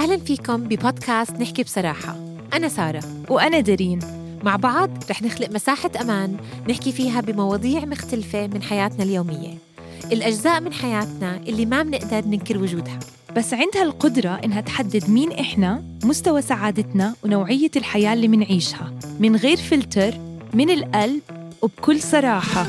أهلا فيكم ببودكاست نحكي بصراحة. أنا سارة. وأنا دارين مع بعض رح نخلق مساحة أمان نحكي فيها بمواضيع مختلفة من حياتنا اليومية. الأجزاء من حياتنا اللي ما بنقدر ننكر وجودها. بس عندها القدرة إنها تحدد مين إحنا مستوى سعادتنا ونوعية الحياة اللي منعيشها. من غير فلتر من القلب وبكل صراحة.